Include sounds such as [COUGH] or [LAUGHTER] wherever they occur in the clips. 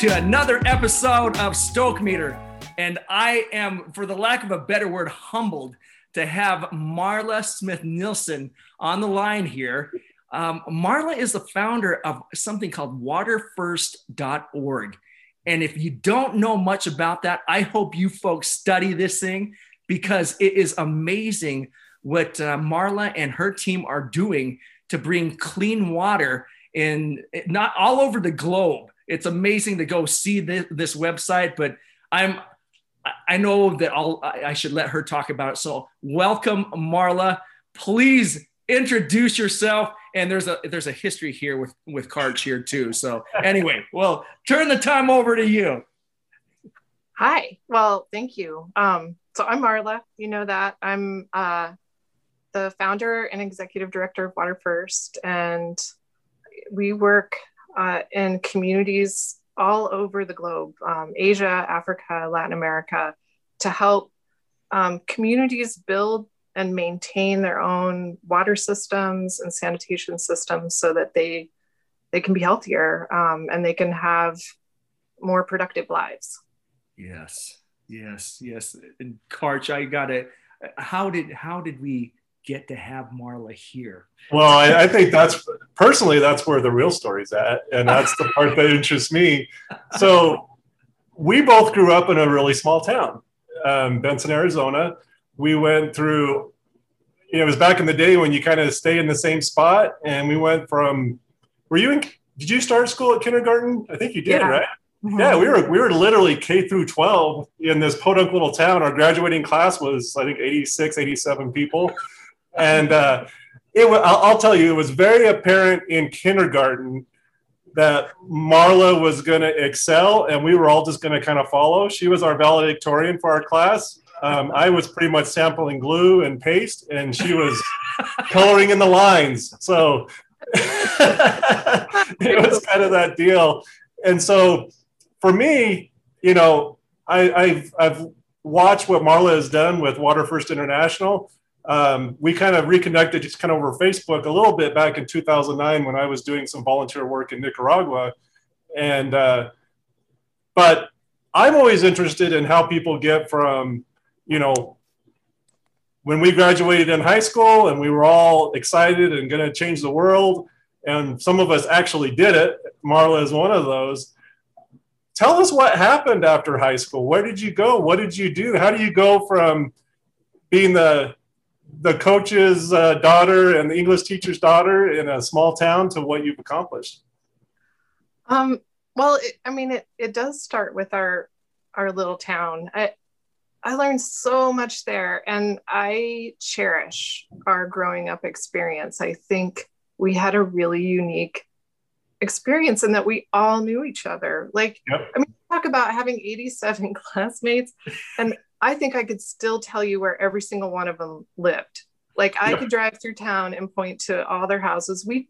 to another episode of Stoke Meter. And I am, for the lack of a better word, humbled to have Marla Smith Nielsen on the line here. Um, Marla is the founder of something called waterfirst.org. And if you don't know much about that, I hope you folks study this thing because it is amazing what uh, Marla and her team are doing to bring clean water in not all over the globe it's amazing to go see this, this website, but I'm I know that I'll I should let her talk about it. So welcome, Marla. Please introduce yourself. And there's a there's a history here with with Karch here too. So anyway, [LAUGHS] well, turn the time over to you. Hi. Well, thank you. Um, so I'm Marla. You know that I'm uh, the founder and executive director of Water First, and we work uh, in communities all over the globe um, Asia, Africa, Latin America to help um, communities build and maintain their own water systems and sanitation systems so that they they can be healthier um, and they can have more productive lives. Yes yes yes. And karch i got it how did how did we get to have Marla here. Well, I, I, think that's personally that's where the real story's at, and that's the part that interests me. So, we both grew up in a really small town, um, Benson, Arizona. We went through. You know, it was back in the day when you kind of stay in the same spot, and we went from. Were you in? Did you start school at kindergarten? I think you did, yeah. right? Mm-hmm. Yeah, we were we were literally K through 12 in this podunk little town. Our graduating class was I think 86, 87 people and uh, it I'll, I'll tell you, it was very apparent in kindergarten that Marla was going to excel, and we were all just going to kind of follow. She was our valedictorian for our class. Um, I was pretty much sampling glue and paste, and she was [LAUGHS] coloring in the lines. So [LAUGHS] it was kind of that deal. And so for me, you know, I, have I've watched what Marla has done with Water First International um, we kind of reconnected just kind of over Facebook a little bit back in 2009 when I was doing some volunteer work in Nicaragua. And, uh, but I'm always interested in how people get from, you know, when we graduated in high school and we were all excited and going to change the world, and some of us actually did it. Marla is one of those. Tell us what happened after high school. Where did you go? What did you do? How do you go from being the the coach's uh, daughter and the English teacher's daughter in a small town to what you've accomplished? Um, well, it, I mean, it, it does start with our our little town. I I learned so much there, and I cherish our growing up experience. I think we had a really unique experience in that we all knew each other. Like, yep. I mean, talk about having 87 [LAUGHS] classmates, and I think I could still tell you where every single one of them lived. Like I could drive through town and point to all their houses. We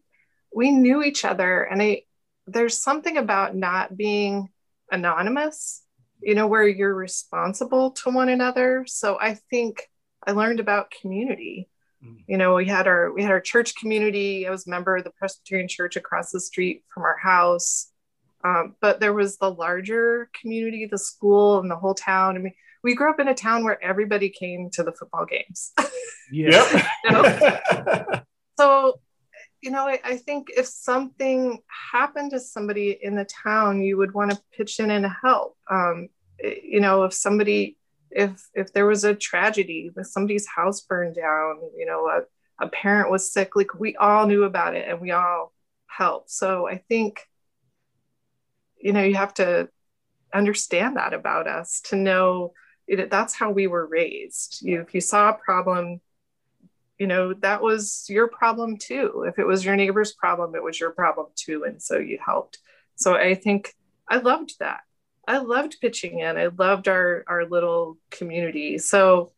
we knew each other and I there's something about not being anonymous, you know, where you're responsible to one another. So I think I learned about community. Mm. You know, we had our we had our church community. I was a member of the Presbyterian Church across the street from our house. Um, but there was the larger community, the school, and the whole town. I mean, we grew up in a town where everybody came to the football games. [LAUGHS] Yeah. you know? [LAUGHS] so, you know, I, I, think if something happened to somebody in the town, you would want to pitch in and help. Um, you know, if somebody, if if there was a tragedy, if somebody's house burned down, you know, a, a parent was sick, like we all knew about it and we all helped. So I think, you know, you have to understand that about us to know it, that's how we were raised. You, if you saw a problem, you know, that was your problem too. If it was your neighbor's problem, it was your problem too. And so you helped. So I think I loved that. I loved pitching in. I loved our, our little community. So,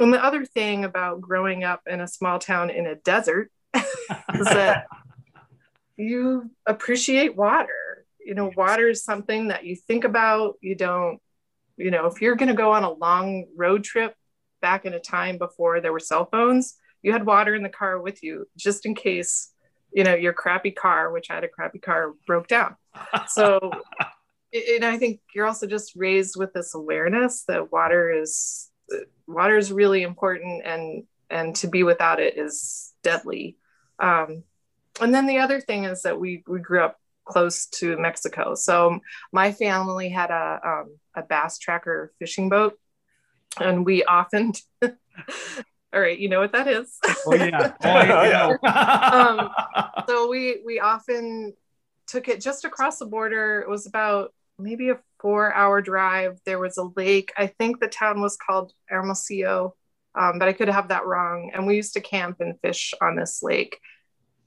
and the other thing about growing up in a small town in a desert [LAUGHS] is that you appreciate water. You know, water is something that you think about, you don't you know, if you're going to go on a long road trip back in a time before there were cell phones, you had water in the car with you just in case, you know, your crappy car, which I had a crappy car, broke down. [LAUGHS] So and I think you're also just raised with this awareness that water is water is really important, and and to be without it is deadly. Um, and then the other thing is that we we grew up close to Mexico, so my family had a um, a bass tracker fishing boat, and we often. [LAUGHS] all right, you know what that is. oh yeah, [LAUGHS] [LAUGHS] oh, yeah. um, so we we often took it just across the border. It was about maybe a four hour drive. There was a lake. I think the town was called Hermosillo, um, but I could have that wrong. And we used to camp and fish on this lake.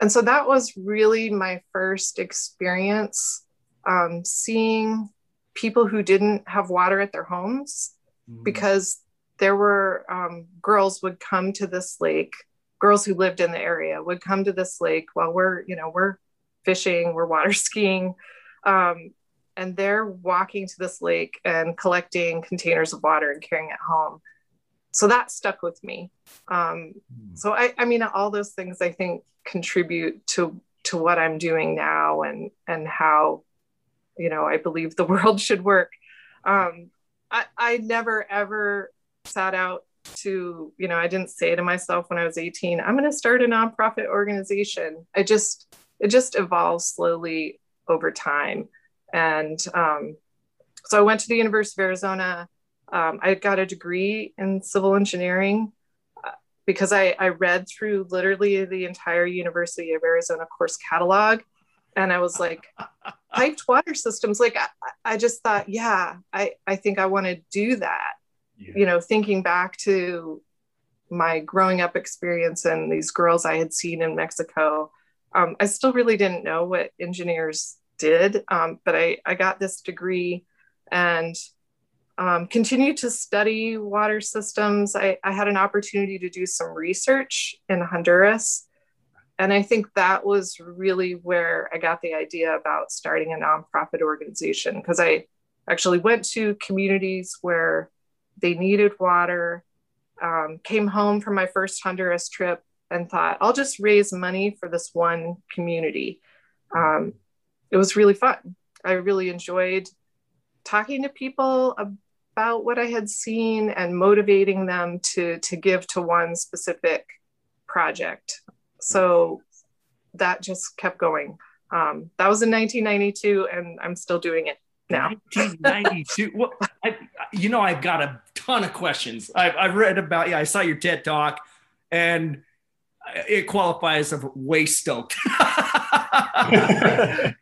And so that was really my first experience um, seeing people who didn't have water at their homes mm-hmm. because there were um, girls would come to this lake girls who lived in the area would come to this lake while we're you know we're fishing we're water [LAUGHS] skiing um, and they're walking to this lake and collecting containers of water and carrying it home so that stuck with me um, hmm. so I, I mean all those things i think contribute to to what i'm doing now and and how you know i believe the [LAUGHS] world should work. Um, I, I never ever sat out to you know i didn't say to myself when i was 18 i'm going to start a nonprofit organization. I just it just evolves slowly over time. And um, so I went to the University of Arizona. Um, I got a degree in civil engineering because I, I read through literally the entire University of Arizona course catalog. And I was like, [LAUGHS] piped water systems. Like, I, I, just thought, yeah, I, I think I want to do that. Yeah. You know, thinking back to my growing up experience and these girls I had seen in Mexico, um, I still really didn't know what engineers did. Um, but I, I got this degree and um, continued to study water systems. I, I had an opportunity to do some research in Honduras. And I think that was really where I got the idea about starting a nonprofit organization because I actually went to communities where they needed water, um, came home from my first Honduras trip and thought, I'll just raise money for this one community. Um, it was really fun. I really enjoyed talking to people about what I had seen and motivating them to to give to one specific project. So that just kept going. Um, that was in 1992, and I'm still doing it now. 1992. well, I, you know, I've got a ton of questions. I've, I've read about. Yeah, I saw your TED talk, and it qualifies of way stoked. [LAUGHS]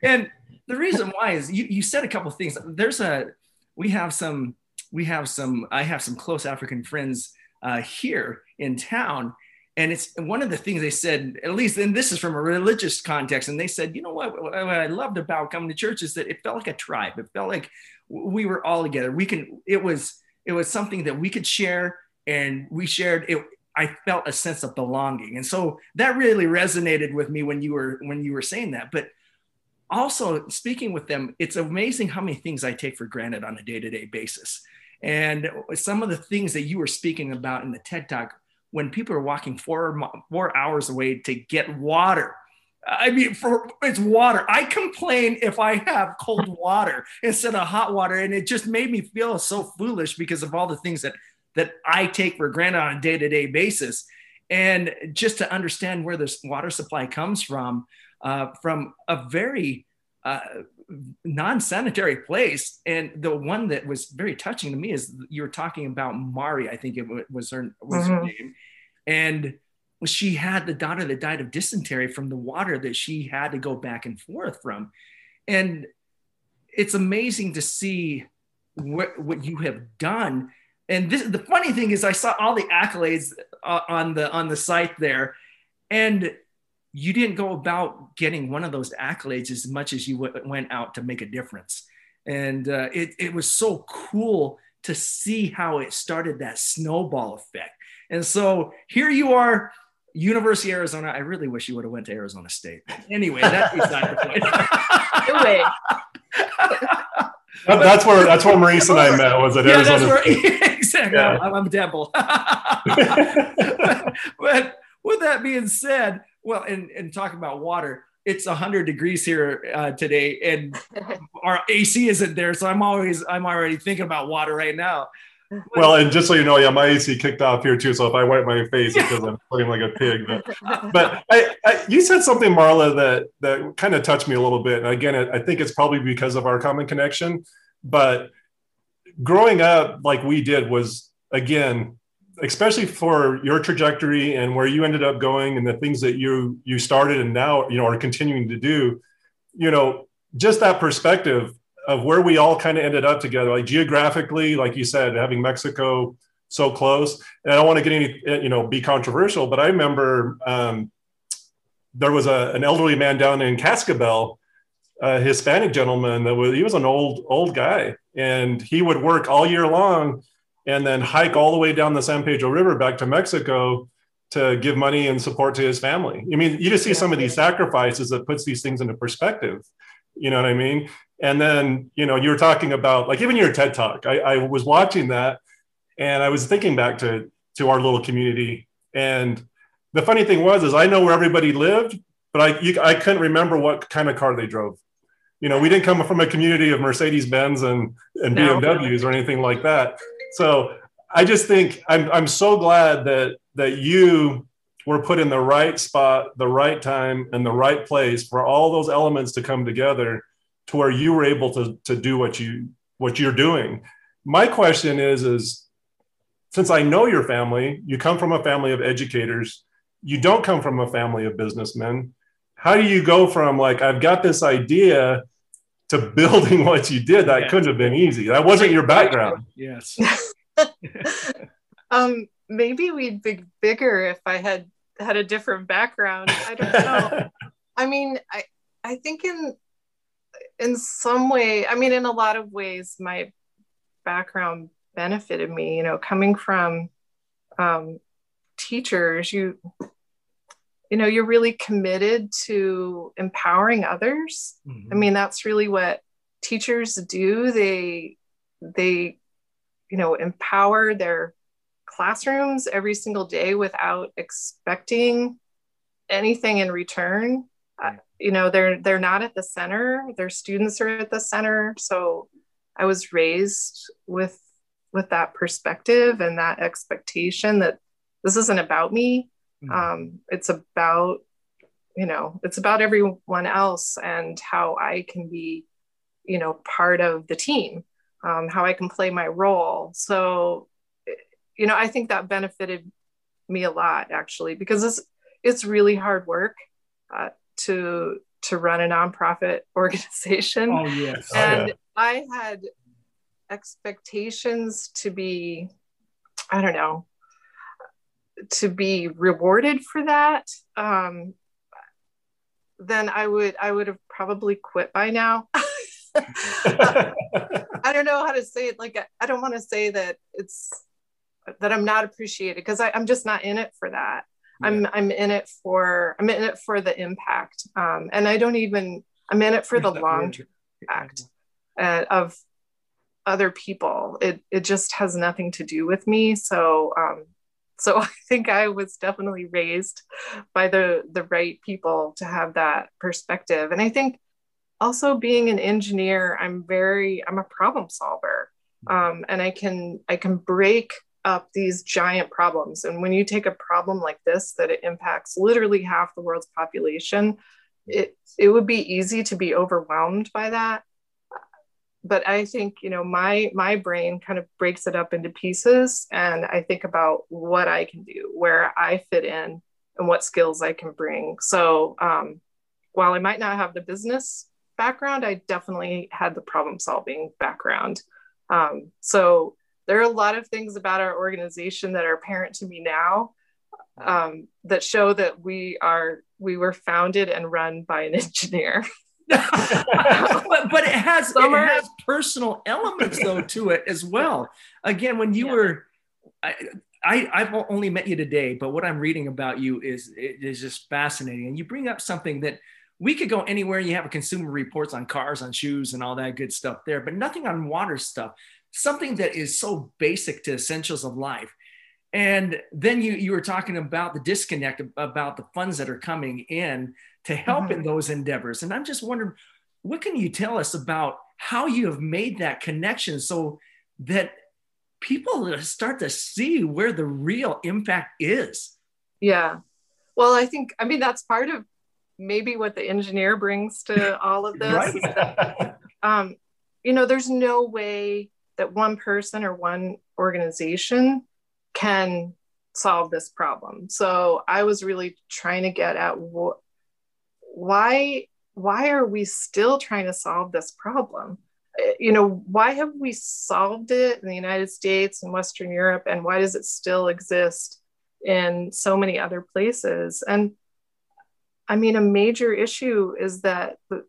and the reason why is you, you said a couple things. There's a we have some we have some I have some close African friends uh, here in town, and it's one of the things they said. At least, and this is from a religious context, and they said, you know what? What I loved about coming to church is that it felt like a tribe. It felt like we were all together. We can. It was it was something that we could share, and we shared it I felt a sense of belonging. And so that really resonated with me when you were when you were saying that. But also speaking with them, it's amazing how many things I take for granted on a day-to-day basis. And some of the things that you were speaking about in the TED Talk, when people are walking four, four hours away to get water, I mean, for it's water. I complain if I have cold [LAUGHS] water instead of hot water, and it just made me feel so foolish because of all the things that that I take for granted on a day to day basis. And just to understand where this water supply comes from, uh, from a very uh, non sanitary place. And the one that was very touching to me is you were talking about Mari, I think it was her, was mm-hmm. her name. And she had the daughter that died of dysentery from the water that she had to go back and forth from. And it's amazing to see what, what you have done and this, the funny thing is, I saw all the accolades uh, on the on the site there, and you didn't go about getting one of those accolades as much as you w- went out to make a difference. And uh, it it was so cool to see how it started that snowball effect. And so here you are, University of Arizona. I really wish you would have went to Arizona State. Anyway, that's beside the point. [LAUGHS] no way. that's where that's where Maurice and I met. Was at yeah, Arizona. That's where, [LAUGHS] exactly. Yeah. I'm, I'm a devil. [LAUGHS] but with that being said, well, and, and talking about water, it's 100 degrees here uh, today and [LAUGHS] our AC isn't there. So I'm always, I'm already thinking about water right now. [LAUGHS] Well, and just so you know, yeah, my AC kicked off here too. So if I wipe my face, it's because I'm feeling like a pig. But, but I, I, you said something, Marla, that that kind of touched me a little bit. And again, I think it's probably because of our common connection. But growing up like we did was again especially for your trajectory and where you ended up going and the things that you you started and now you know are continuing to do you know just that perspective of where we all kind of ended up together like geographically like you said having mexico so close. And i don't want to get any you know be controversial but i remember um, there was a, an elderly man down in cascabel a hispanic gentleman that was he was an old old guy. And he would work all year long and then hike all the way down the San Pedro River back to Mexico to give money and support to his family. I mean, you just see some of these sacrifices that puts these things into perspective. You know what I mean? And then, you know, you were talking about like even your TED talk. I, I was watching that and I was thinking back to to our little community. And the funny thing was, is I know where everybody lived, but I you, I couldn't remember what kind of car they drove. You know, we didn't come from a community of Mercedes Benz and and no. BMWs or anything like that so I just think I'm I'm so glad that that you were put in the right spot, the right time, and the right place for all those elements to come together to where you were able to to do what you what you're doing. My question is is since I know your family, you come from a family of educators, you don't come from a family of businessmen. How do you go from like I've got this idea to building [LAUGHS] what you did that yeah. couldn't have been easy. That wasn't your background. Yes. [LAUGHS] Um maybe we'd be bigger if i had had a different background. I don't know. [LAUGHS] I mean i i think in in some way i mean in a lot of ways my background benefited me you know coming from um teachers you you know you're really committed to empowering others. Mm-hmm. i mean that's really what teachers do. They they you know empower their classrooms every single day without expecting anything in return. Uh, you know they're they're not at the center. Their students are at the center. So i was raised with with that perspective and that expectation that this isn't about me. Um, it's about, you know, it's about everyone else and how I can be, you know, part of the team, um, how I can play my role. So, you know, I think that benefited me a lot actually because it's it's really hard work uh, to to run a nonprofit [LAUGHS] organization. Oh yes, and oh, yeah. I had expectations to be, I don't know, to be rewarded for that, um, then I would I would have probably quit by now. [LAUGHS] I don't know how to say it. Like I don't want to say that it's that I'm not appreciated because I'm just not in it for that. Yeah. I'm I'm in it for I'm in it for the impact, um, and I don't even I'm in it for the long term impact uh, of other people. It it just has nothing to do with me. So um, so [LAUGHS] I think I was definitely raised by the the right people to have that perspective. And I think also being an engineer, I'm very I'm a problem solver, um, and I can I can break up these giant problems. And when you take a problem like this that it impacts literally half the world's population, it it would be easy to be overwhelmed by that but I think you know my my brain kind of breaks it up into pieces, and I think about what I can do, where I fit in, and what skills I can bring. So um, while I might not have the business background, I definitely had the problem solving background. Um, so there are a lot of things about our organization that are apparent to me now um, that show that we are we were founded and run by an [LAUGHS] engineer. [LAUGHS] but, but it has Summer. it has personal elements though to it as well. Again, when you yeah. were, I, I I've only met you today, but what I'm reading about you is it is just fascinating, and you bring up something that we could go anywhere. and You have a consumer reports on cars, on shoes, and all that good stuff there, but nothing on water stuff. Something that is so basic to essentials of life. And then you you were talking about the disconnect about the funds that are coming in to help mm-hmm. in those endeavors. And I'm just wondering, what can you tell us about how you have made that connection so that people start to see where the real impact is? Yeah. Well, I think, I mean, that's part of maybe what the engineer brings to all of this. right. that, [LAUGHS] um, you know, there's no way that one person or one organization can solve this problem. So I was really trying to get at what why why are we still trying to solve this problem? Eh, you know, why have we solved it in the United States and Western Europe, and why does it still exist in so many other places? And I mean, a major issue is that the,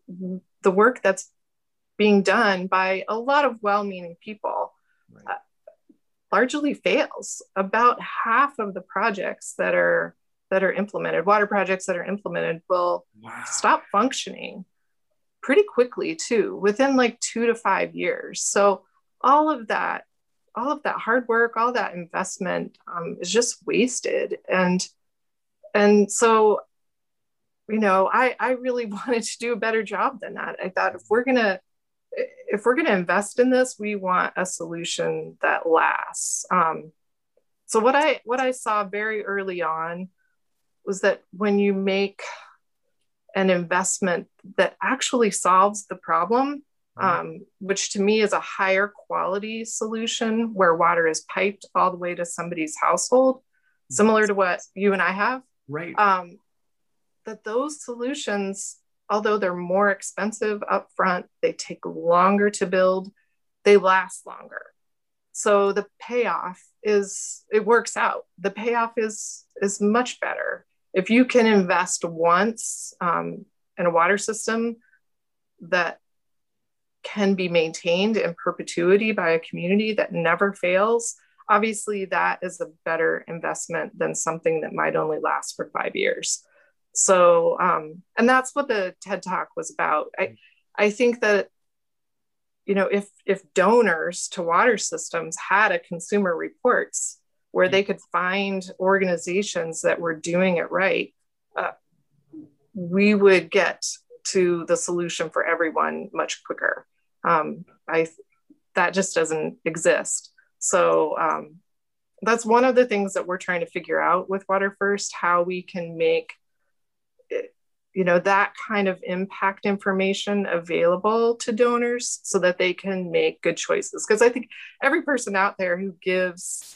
the work that's being done by a lot of well meaning people right. Uh, largely fails. About half of the projects that are that are implemented, water projects that are implemented, will wow. stop functioning pretty quickly too, within like two to five years. So all of that, all of that hard work, all that investment um, is just wasted. And and so, you know, I I really [LAUGHS] wanted to do a better job than that. I thought if we're gonna if we're gonna invest in this, we want a solution that lasts. Um, so what I what I saw very early on was that when you make an investment that actually solves the problem, mm-hmm. um, which to me is a higher quality solution where water is piped all the way to somebody's household, similar to what you and I have. Right. Um, that those solutions, although they're more expensive upfront, they take longer to build, they last longer. So the payoff is it works out. The payoff is is much better if you can invest once um, in a water system that can be maintained in perpetuity by a community that never fails, obviously that is a better investment than something that might only last for five years. So, um, and that's what the TED Talk was about. I, I think that, you know, if if donors to water systems had a consumer reports where they could find organizations that were doing it right, uh, we would get to the solution for everyone much quicker. Um, I that just doesn't exist. So um, that's one of the things that we're trying to figure out with Water First, how we can make you know that kind of impact information available to donors so that they can make good choices because i think every person out there who gives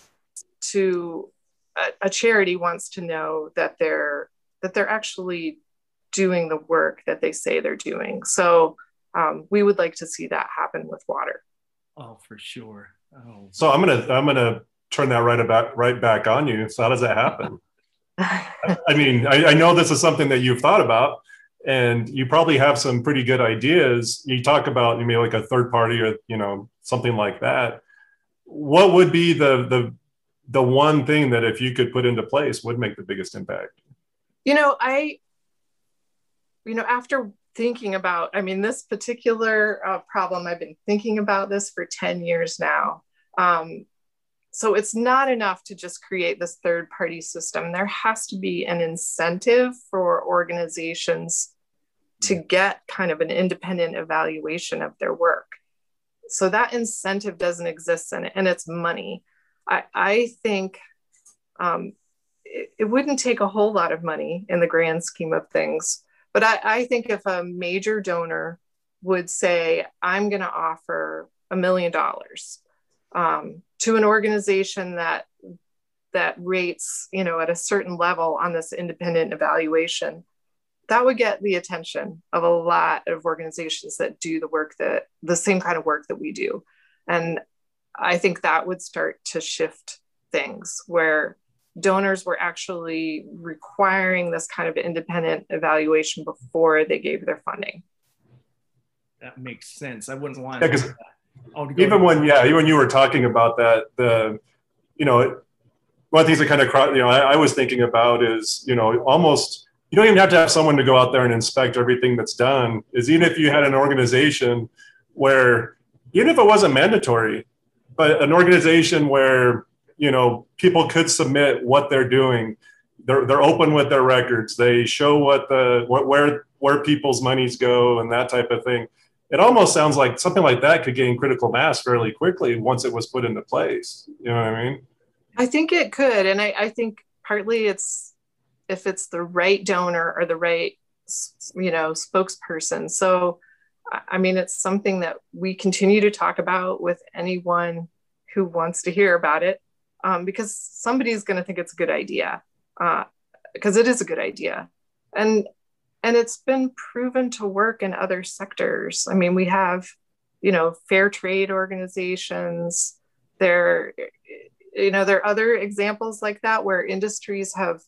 to a, a charity wants to know that they're that they're actually doing the work that they say they're doing. So um, we would like to see that happen with water. Oh, for sure. Oh. So I'm gonna I'm gonna turn that right about right back on you. So how does that happen? I mean, I, I, know this is something that you've thought about, and you probably have some pretty good ideas. You talk about you maybe like a third party or you know something like that. What would be the the the one thing that if you could put into place would make the biggest impact? You know, I, you know, after thinking about, I mean, this particular uh, problem, I've been thinking about this for 10 years now. Um, so it's not enough to just create this third party system. There has to be an incentive for organizations to get kind of an independent evaluation of their work. So that incentive doesn't exist in it, and it's money. I, I think um, it, it, wouldn't take a whole lot of money in the grand scheme of things. But I, I think if a major donor would say, I'm going to offer a million dollars um, to an organization that that rates, you know, at a certain level on this independent evaluation, that would get the attention of a lot of organizations that do the work that the same kind of work that we do. And I think that would start to shift things where donors were actually requiring this kind of independent evaluation before they gave their funding. That makes sense. I wouldn't want yeah, even when yeah, even when you were talking about that, the you know one of the things that kind of you know I, I was thinking about is you know almost you don't even have to have someone to go out there and inspect everything that's done. Is even if you had an organization where even if it wasn't mandatory, but an organization where you know people could submit what they're doing they're, they're open with their records they show what the what where where people's monies go and that type of thing it almost sounds like something like that could gain critical mass fairly quickly once it was put into place. You know what i mean? I think it could and i, I think partly it's if it's the right donor or the right you know spokesperson. So i mean it's something that we continue to talk about with anyone who wants to hear about it um, because somebody's going to think it's a good idea uh, because it is a good idea. And and it's been proven to work in other sectors i mean we have you know fair trade organizations there you know there are other examples like that where industries have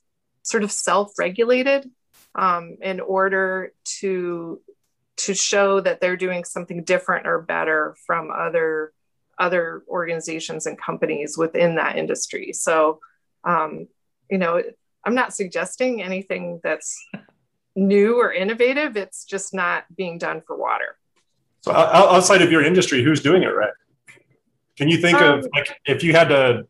sort of self-regulated um, in order to to show that they're doing something different or better from other other organizations and companies within that industry. So, um, you know, I'm not suggesting anything that's new or innovative. It's just not being done for water. So, outside of your industry, who's doing it right? Can you think um, of like if you had to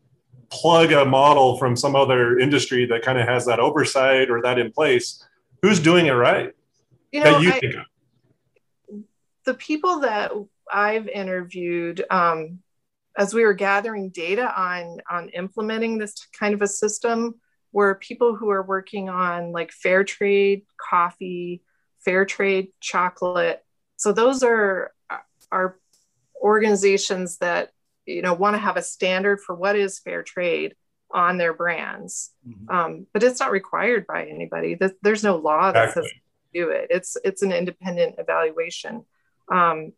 plug a model from some other industry that kind of has that oversight or that in place? Who's doing it right? You know, that you I, think of? The people that I've interviewed um, as we were gathering data on on implementing this kind of a system were people who are working on like fair trade coffee, fair trade chocolate. So those are are organizations that you know want to have a standard for what is fair trade on their brands, mm-hmm. um, but it's not required by anybody. There's no law that exactly. says do it. It's it's an independent evaluation. Um,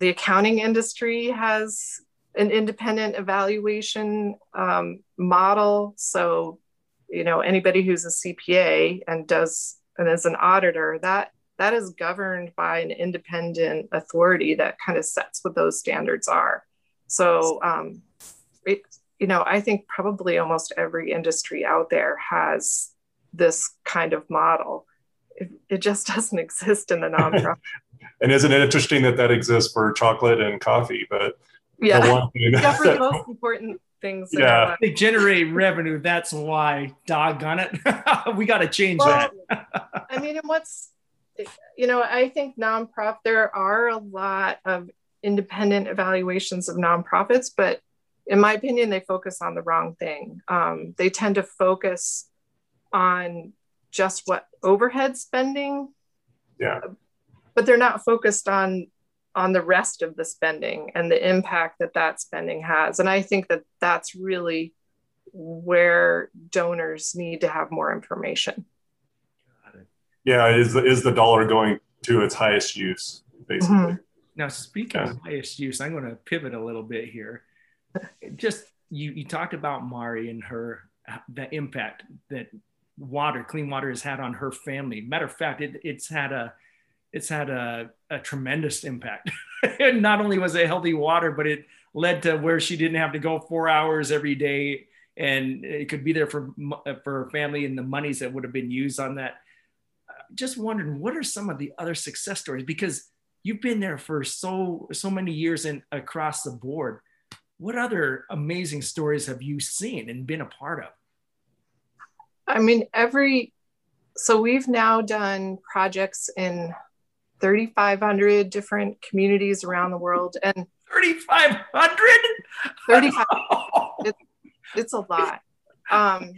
the accounting industry has an independent evaluation um, model. So, you know, anybody who's a CPA and does and is an auditor, that that is governed by an independent authority that kind of sets what those standards are. So, um, it, you know, I think probably almost every industry out there has this kind of model. It, it just [LAUGHS] doesn't exist in the [LAUGHS] nonprofit and isn't it interesting that that exists for chocolate and coffee? But yeah, the yeah, for the [LAUGHS] most important things. Yeah, they generate revenue. That's why. Doggone it, [LAUGHS] we got to change well, that. I mean, and what's you know, I think nonprofit. There are a lot of independent evaluations of nonprofits, but in my opinion, they focus on the wrong thing. Um, they tend to focus on just what overhead spending yeah but they're not focused on on the rest of the spending and the impact that that spending has. And i think that that's really where donors need to have more information. Yeah is the, is the dollar going to its highest use basically? Mm-hmm. now speaking yeah. of highest use i'm going to pivot a little bit here. Just you you talked about mari and her the impact that water clean water has had on her family. Matter of fact it, it's had a it's had a, a tremendous impact. [LAUGHS] not only was it healthy water, but it led to where she didn't have to go four hours every day and it could be there for uh, for her family and the monies that would have been used on that. Uh, just wondering, what are some of the other success stories? Because you've been there for so so many years and across the board. What other amazing stories have you seen and been a part of? I mean, every so we've now done projects in 3,500 different communities around the world. And 3,500? 35. [LAUGHS] it's, it's a lot. Um,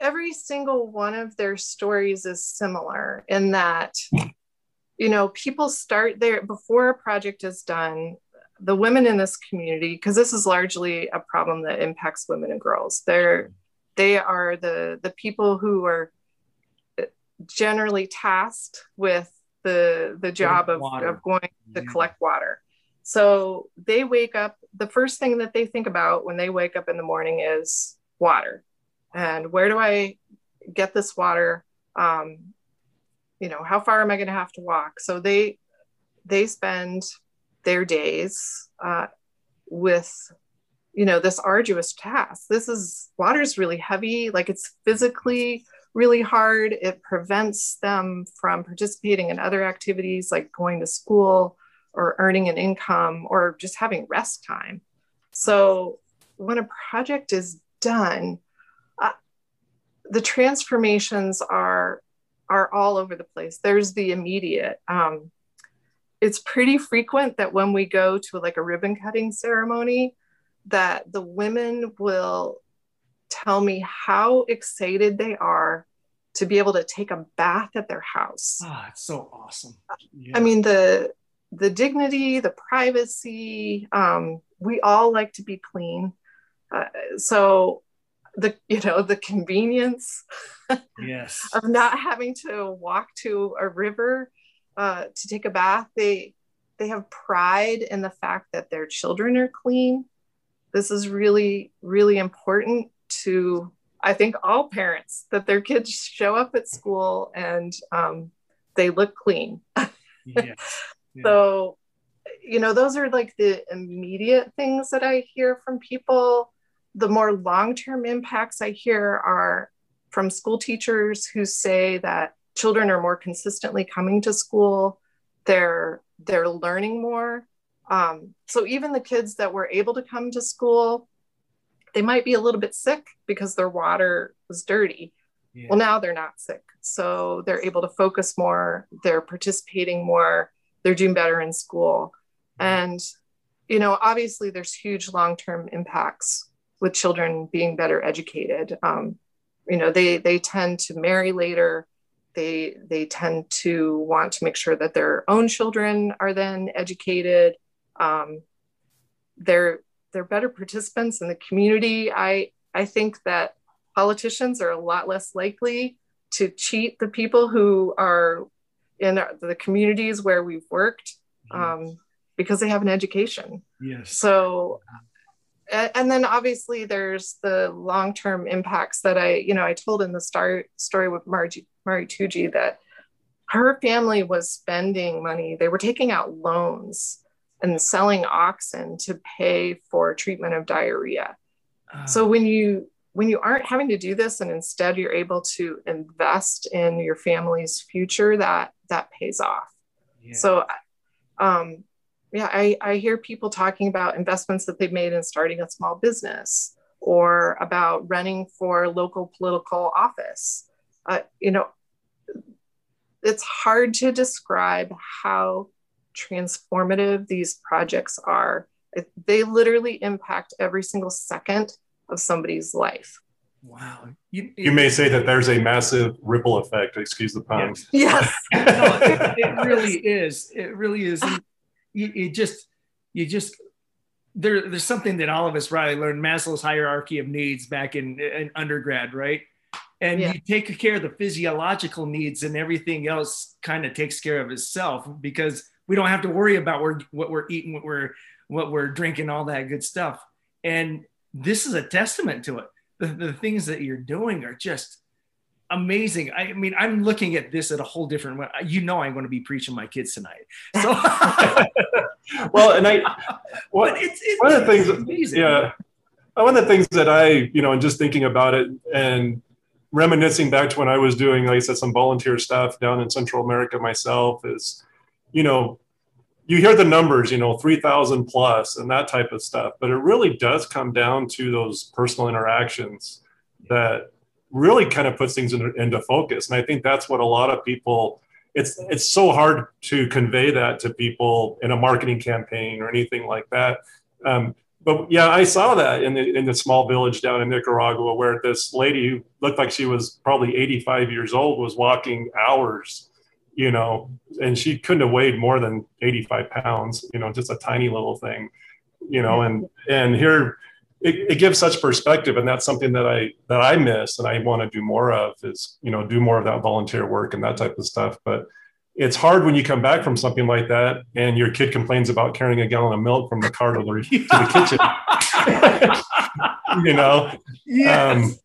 every single one of their stories is similar in that, you know, people start there before a project is done. The women in this community, because this is largely a problem that impacts women and girls, they're they are the the people who are generally tasked with the the job of, of going to collect water. So they wake up the first thing that they think about when they wake up in the morning is water. And where do i get this water? Um, you know how far am i going to have to walk? So they they spend their days uh, with you know this arduous task. This is water is really heavy. Like it's physically really hard. It prevents them from participating in other activities like going to school or earning an income or just having rest time. So, when a project is done, uh, the transformations are are all over the place. There's the immediate. Um, it's pretty frequent that when we go to like a ribbon cutting ceremony, that the women will tell me how excited they are to be able to take a bath at their house. Ah, it's so awesome. Yeah. I mean the the dignity, the privacy. Um, we all like to be clean, uh, so the you know the convenience yes [LAUGHS] of not having to walk to a river uh, to take a bath. They they have pride in the fact that their children are clean. This is really really important to I think all parents that their kids show up at school and um, they look clean. yeah. [LAUGHS] Yeah. So, you know, those are like the immediate things that I hear from people. The more long term impacts I hear are from school teachers who say that children are more consistently coming to school, they're they're learning more. Um, so even the kids that were able to come to school they might be a little bit sick because their water was dirty. Yeah. Well, now they're not sick. So they're able to focus more, they're participating more, they're doing better in school. And, you know, obviously there's huge long term impacts with children being better educated. Um, you know, they, they tend to marry later. They, they tend to want to make sure that their own children are then educated. Um, they're they're better participants in the community. I I think that politicians are a lot less likely to cheat the people who are in the communities where we've worked um, because they have an education. Yes. So, and then obviously there's the long-term impacts that I, you know, I told in the start story with Margie, Mari Tuji that her family was spending money. They were taking out loans and selling oxen to pay for treatment of diarrhea. Uh, so when you when you aren't having to do this and instead you're able to invest in your family's future, that that pays off. Yeah. So um, yeah, I, I hear people talking about investments that they've made in starting a small business or about running for local political office. Uh, you know, it's hard to describe how transformative these projects are. They literally impact every single second of somebody's life. Wow. You, you may say that there's a massive ripple effect, excuse the pun. Yes. yes. [LAUGHS] no, it, it, really is. It really is. You, you, just, you just, there, there's something that all of us probably learned Maslow's hierarchy of needs back in, in undergrad, right? And yeah. you take care of the physiological needs and everything else kind of takes care of itself because we don't have to worry about what we're eating, what we're what we're drinking, all that good stuff. And this is a testament to it. The, the things that you're doing are just amazing. I mean, I'm looking at this at a whole different way. You know, I'm going to be preaching my kids tonight. So, [LAUGHS] well, and I, well, it's, it's, one of the things, amazing. yeah, one of the things that I, you know, and just thinking about it and reminiscing back to when I was doing, like I said, some volunteer stuff down in Central America myself is, you know, you hear the numbers, you know, 3,000 plus and that type of stuff, but it really does come down to those personal interactions that really kind of puts things into, into focus. And I think that's what a lot of people, it's, it's so hard to convey that to people in a marketing campaign or anything like that. Um, but yeah, I saw that in the in the small village down in Nicaragua where this lady who looked like she was probably 85 years old was walking hours you know, and she couldn't have weighed more than 85 pounds, you know, just a tiny little thing, you know, and, and here it, it gives such perspective. And that's something that I, that I miss and I want to do more of is, you know, do more of that volunteer work and that type of stuff. But it's hard when you come back from something like that and your kid complains about carrying a gallon of milk from the car to the, to the kitchen, [LAUGHS] you know, yes. Um,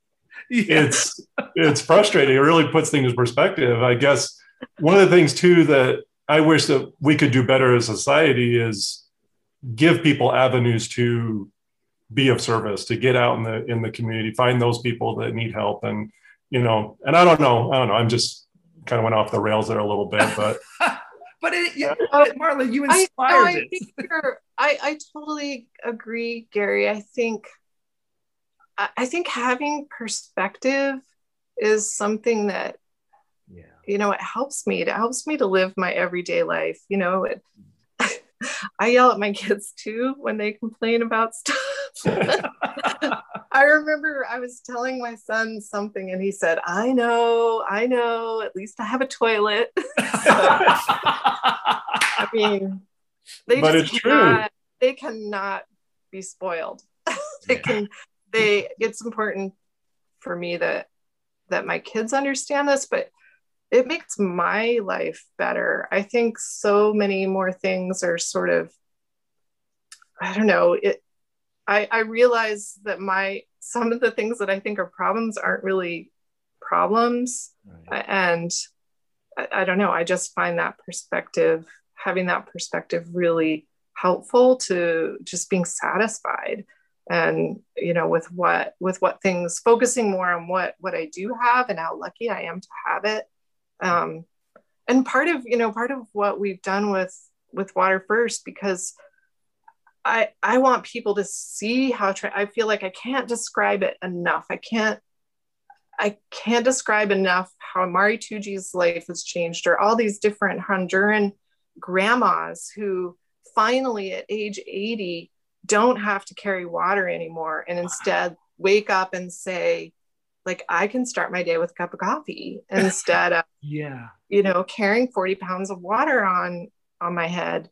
yes. it's, it's frustrating. It really puts things in perspective. I guess, one of the things too that I wish that we could do better as a society is give people avenues to be of service, to get out in the in the community, find those people that need help, and you know, and I don't know, I don't know, I'm just kind of went off the rails there a little bit, but. [LAUGHS] but it, you, uh, Marla, you inspired I, I, I, I, I totally agree, Gary. I think I think having perspective is something that Yeah. You know it helps me it helps me to live my everyday life you know it, [LAUGHS] i yell at my kids too when they complain about stuff [LAUGHS] i remember i was telling my son something and he said i know i know at least i have a toilet [LAUGHS] i mean they But just it's true. cannot, they cannot be spoiled they Yeah. can they it's important for me that that my kids understand this but it makes my life better. I think so many more things are sort of i don't know it i i realize that my some of the things that i think are problems aren't really problems. Right. and I, I don't know i just find that perspective having that perspective really helpful to just being satisfied and you know with what with what things focusing more on what what i do have and how lucky i am to have it um and part of you know part of what we've done with with water first because i i want people to see how tra- i feel like i can't describe it enough. I can't I can't describe enough how Mari Tuji's life has changed, or all these different Honduran grandmas who finally at age 80 don't have to carry water anymore and instead wake up and say, like, I can start my day with a cup of coffee [LAUGHS] instead of, Yeah. you know, carrying 40 pounds of water on on my head.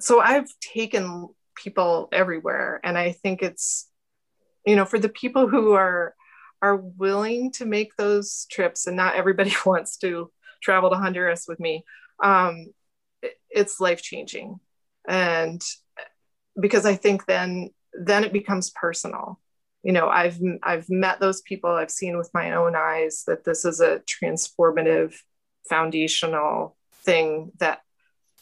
So I've taken people everywhere. And I think it's, you know, for the people who are are willing to make those trips and not everybody [LAUGHS] wants to travel to honduras with me um, it's life changing and because i think then then it becomes personal you know i've i've met those people. I've seen with my own eyes that this is a transformative foundational thing that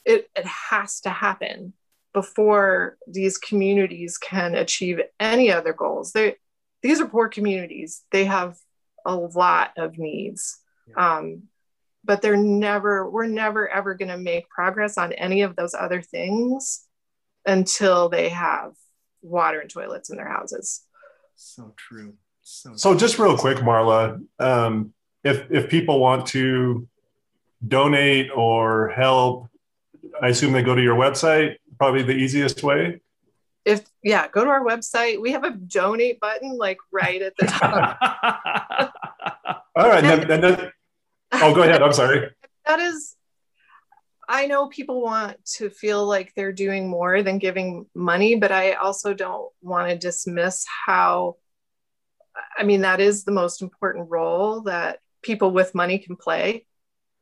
it, it has to happen before these communities can achieve any other goals. They these are poor communities. They have a lot of needs. Um, but they're never we're never ever going to make progress on any of those other things until they have water and toilets in their houses So true. So, So just real quick, Marla, um, if if people want to donate or help, I assume they go to your website. Probably the easiest way. if yeah go to our website we have a donate button like right at the top [LAUGHS] All right, and then, and then oh, go ahead. I'm sorry. that is i know people want to feel like they're doing more than giving money but i also don't want to dismiss how i mean that is the most important role that people with money can play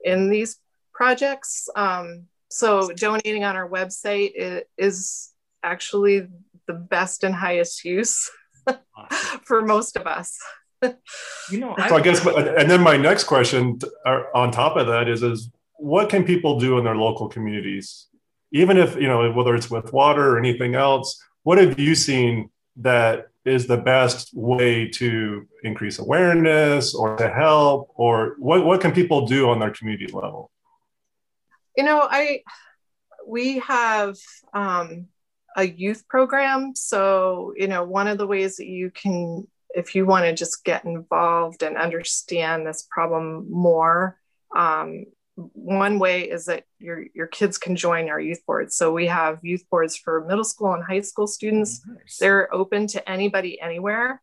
in these projects um, so donating on our website is actually the best and highest use Awesome. [LAUGHS] for most of us You know, So I guess, and then my next question uh, on top of that is, is what can people do in their local communities, even if you know whether it's with water or anything else? What have you seen that is the best way to increase awareness or to help, or what what can people do on their community level? you know i we have um, a youth program so you know one of the ways that you can if you want to just get involved and understand this problem more um, one way is that your your kids can join our youth boards. So we have youth boards for middle school and high school students. Nice. they're open to anybody anywhere.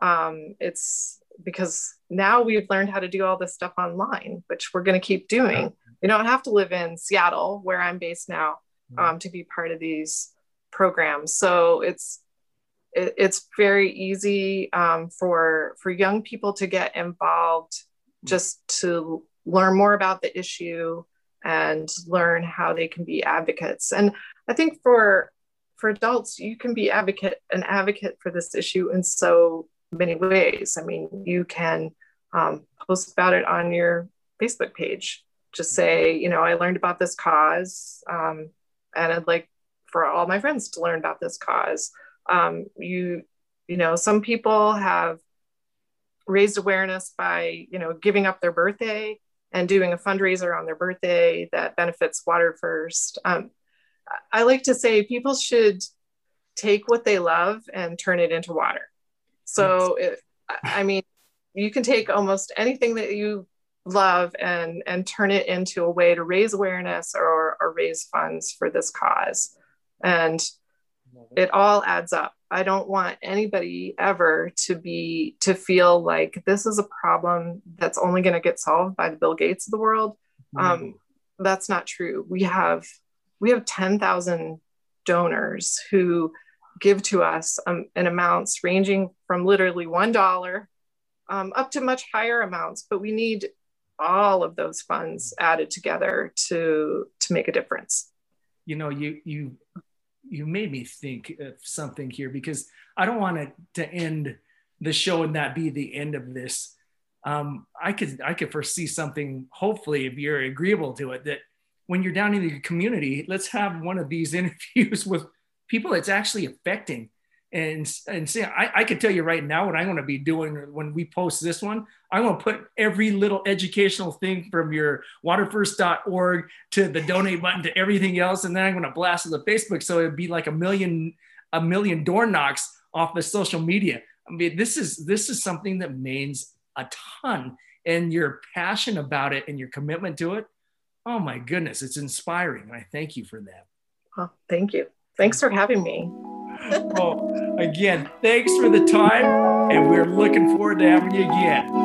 Um, it's because now we've learned how to do all this stuff online which we're going to keep doing. You don't have to live in seattle where i'm based now um, to be part of these programs. So it's it, it's very easy um, for for young people to get involved just to learn more about the issue and learn how they can be advocates. And i think for for adults you can be advocate an advocate for this issue in so many ways. I mean you can um, post about it on your facebook page. Just say you know i learned about this cause um, and i'd like for all my friends to learn about this cause. Um, you you know some people have raised awareness by you know giving up their birthday and doing a fundraiser on their birthday that benefits water first um, i like to say people should take what they love and turn it into water. So it, I mean, you can take almost anything that you love and and turn it into a way to raise awareness or, or raise funds for this cause. And it all adds up i don't want anybody ever to be to feel like this is a problem that's only going to get solved by the bill gates of the world. Mm-hmm. um, that's not true. We have we have 10,000 donors who give to us um, in amounts ranging from literally one dollar um, up to much higher amounts but we need all of those funds added together to to make a difference. You know you you you made me think of something here because i don't want it to end the show and that be the end of this. Um, i could i could foresee something hopefully if you're agreeable to it that when you're down in the community let's have one of these [LAUGHS] interviews with people it's actually affecting and and see I, I can tell you right now what i'm going to be doing when we post this one i'm going to put every little educational thing from your waterfirst.org to the donate button to everything else and then i'm going to blast it to facebook so it'd be like a million a million door knocks off the social media. I mean this is this is something that means a ton and your passion about it and your commitment to it oh my goodness it's inspiring and i thank you for that. Well thank you. Thanks for having me [LAUGHS] well, again, thanks for the time, and we're looking forward to having you again.